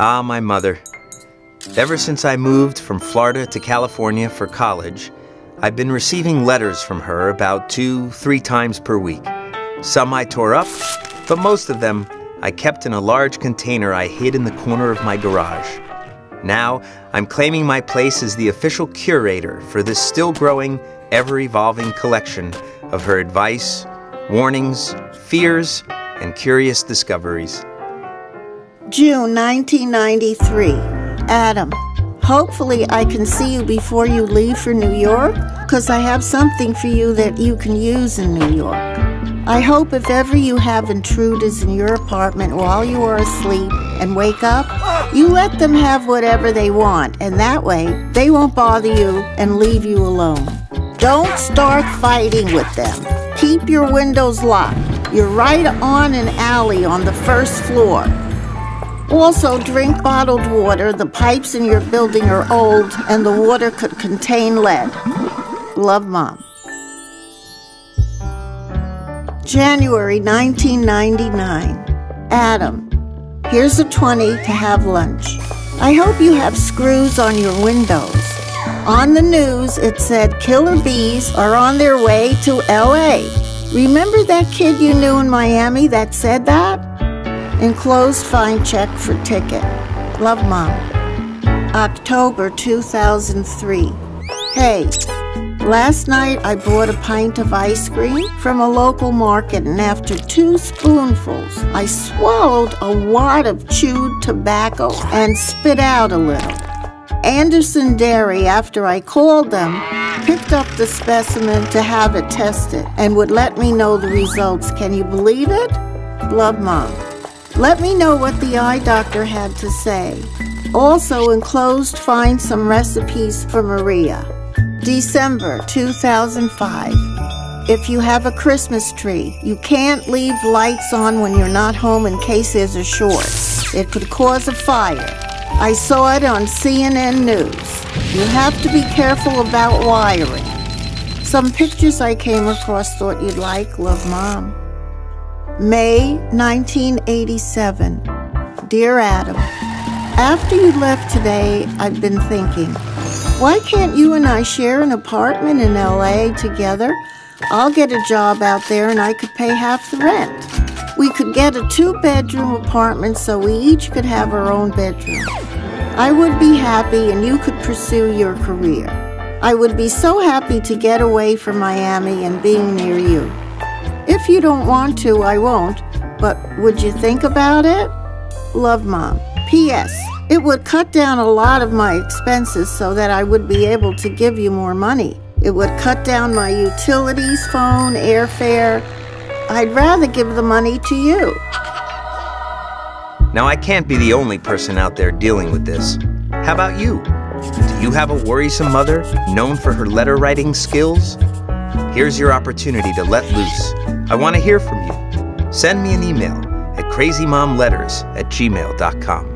Ah, my mother. Ever since I moved from Florida to California for college, I've been receiving letters from her about two, three times per week. Some I tore up, but most of them I kept in a large container I hid in the corner of my garage. Now, I'm claiming my place as the official curator for this still growing, ever evolving collection of her advice, warnings, fears, and curious discoveries. June 1993. Adam, hopefully I can see you before you leave for New York, because I have something for you that you can use in New York. I hope if ever you have intruders in your apartment while you are asleep and wake up, you let them have whatever they want, and that way they won't bother you and leave you alone. Don't start fighting with them. Keep your windows locked. You're right on an alley on the first floor. Also, drink bottled water. The pipes in your building are old, and the water could contain lead. Love, Mom. January 1999. Adam, here's a 20 to have lunch. I hope you have screws on your windows. On the news, it said killer bees are on their way to LA. Remember that kid you knew in Miami that said that? Enclosed fine check for ticket. Love, Mom. October 2003. Hey, last night I bought a pint of ice cream from a local market, and after two spoonfuls, I swallowed a wad of chewed tobacco and spit out a little. Anderson Dairy, after I called them, picked up the specimen to have it tested and would let me know the results. Can you believe it? Love, Mom. Let me know what the eye doctor had to say. Also enclosed, find some recipes for Maria. December 2005. If you have a Christmas tree, you can't leave lights on when you're not home in case there's a short. It could cause a fire. I saw it on CNN News. You have to be careful about wiring. Some pictures I came across thought you'd like. Love, Mom. May 1987. Dear Adam, after you left today, I've been thinking, why can't you and I share an apartment in LA together? I'll get a job out there and I could pay half the rent. We could get a two bedroom apartment so we each could have our own bedroom. I would be happy and you could pursue your career. I would be so happy to get away from Miami and being near you. If you don't want to, I won't, but would you think about it? Love, Mom. P.S. It would cut down a lot of my expenses so that I would be able to give you more money. It would cut down my utilities, phone, airfare. I'd rather give the money to you. Now, I can't be the only person out there dealing with this. How about you? Do you have a worrisome mother known for her letter writing skills? Here's your opportunity to let loose. I want to hear from you. Send me an email at crazymomletters at gmail.com.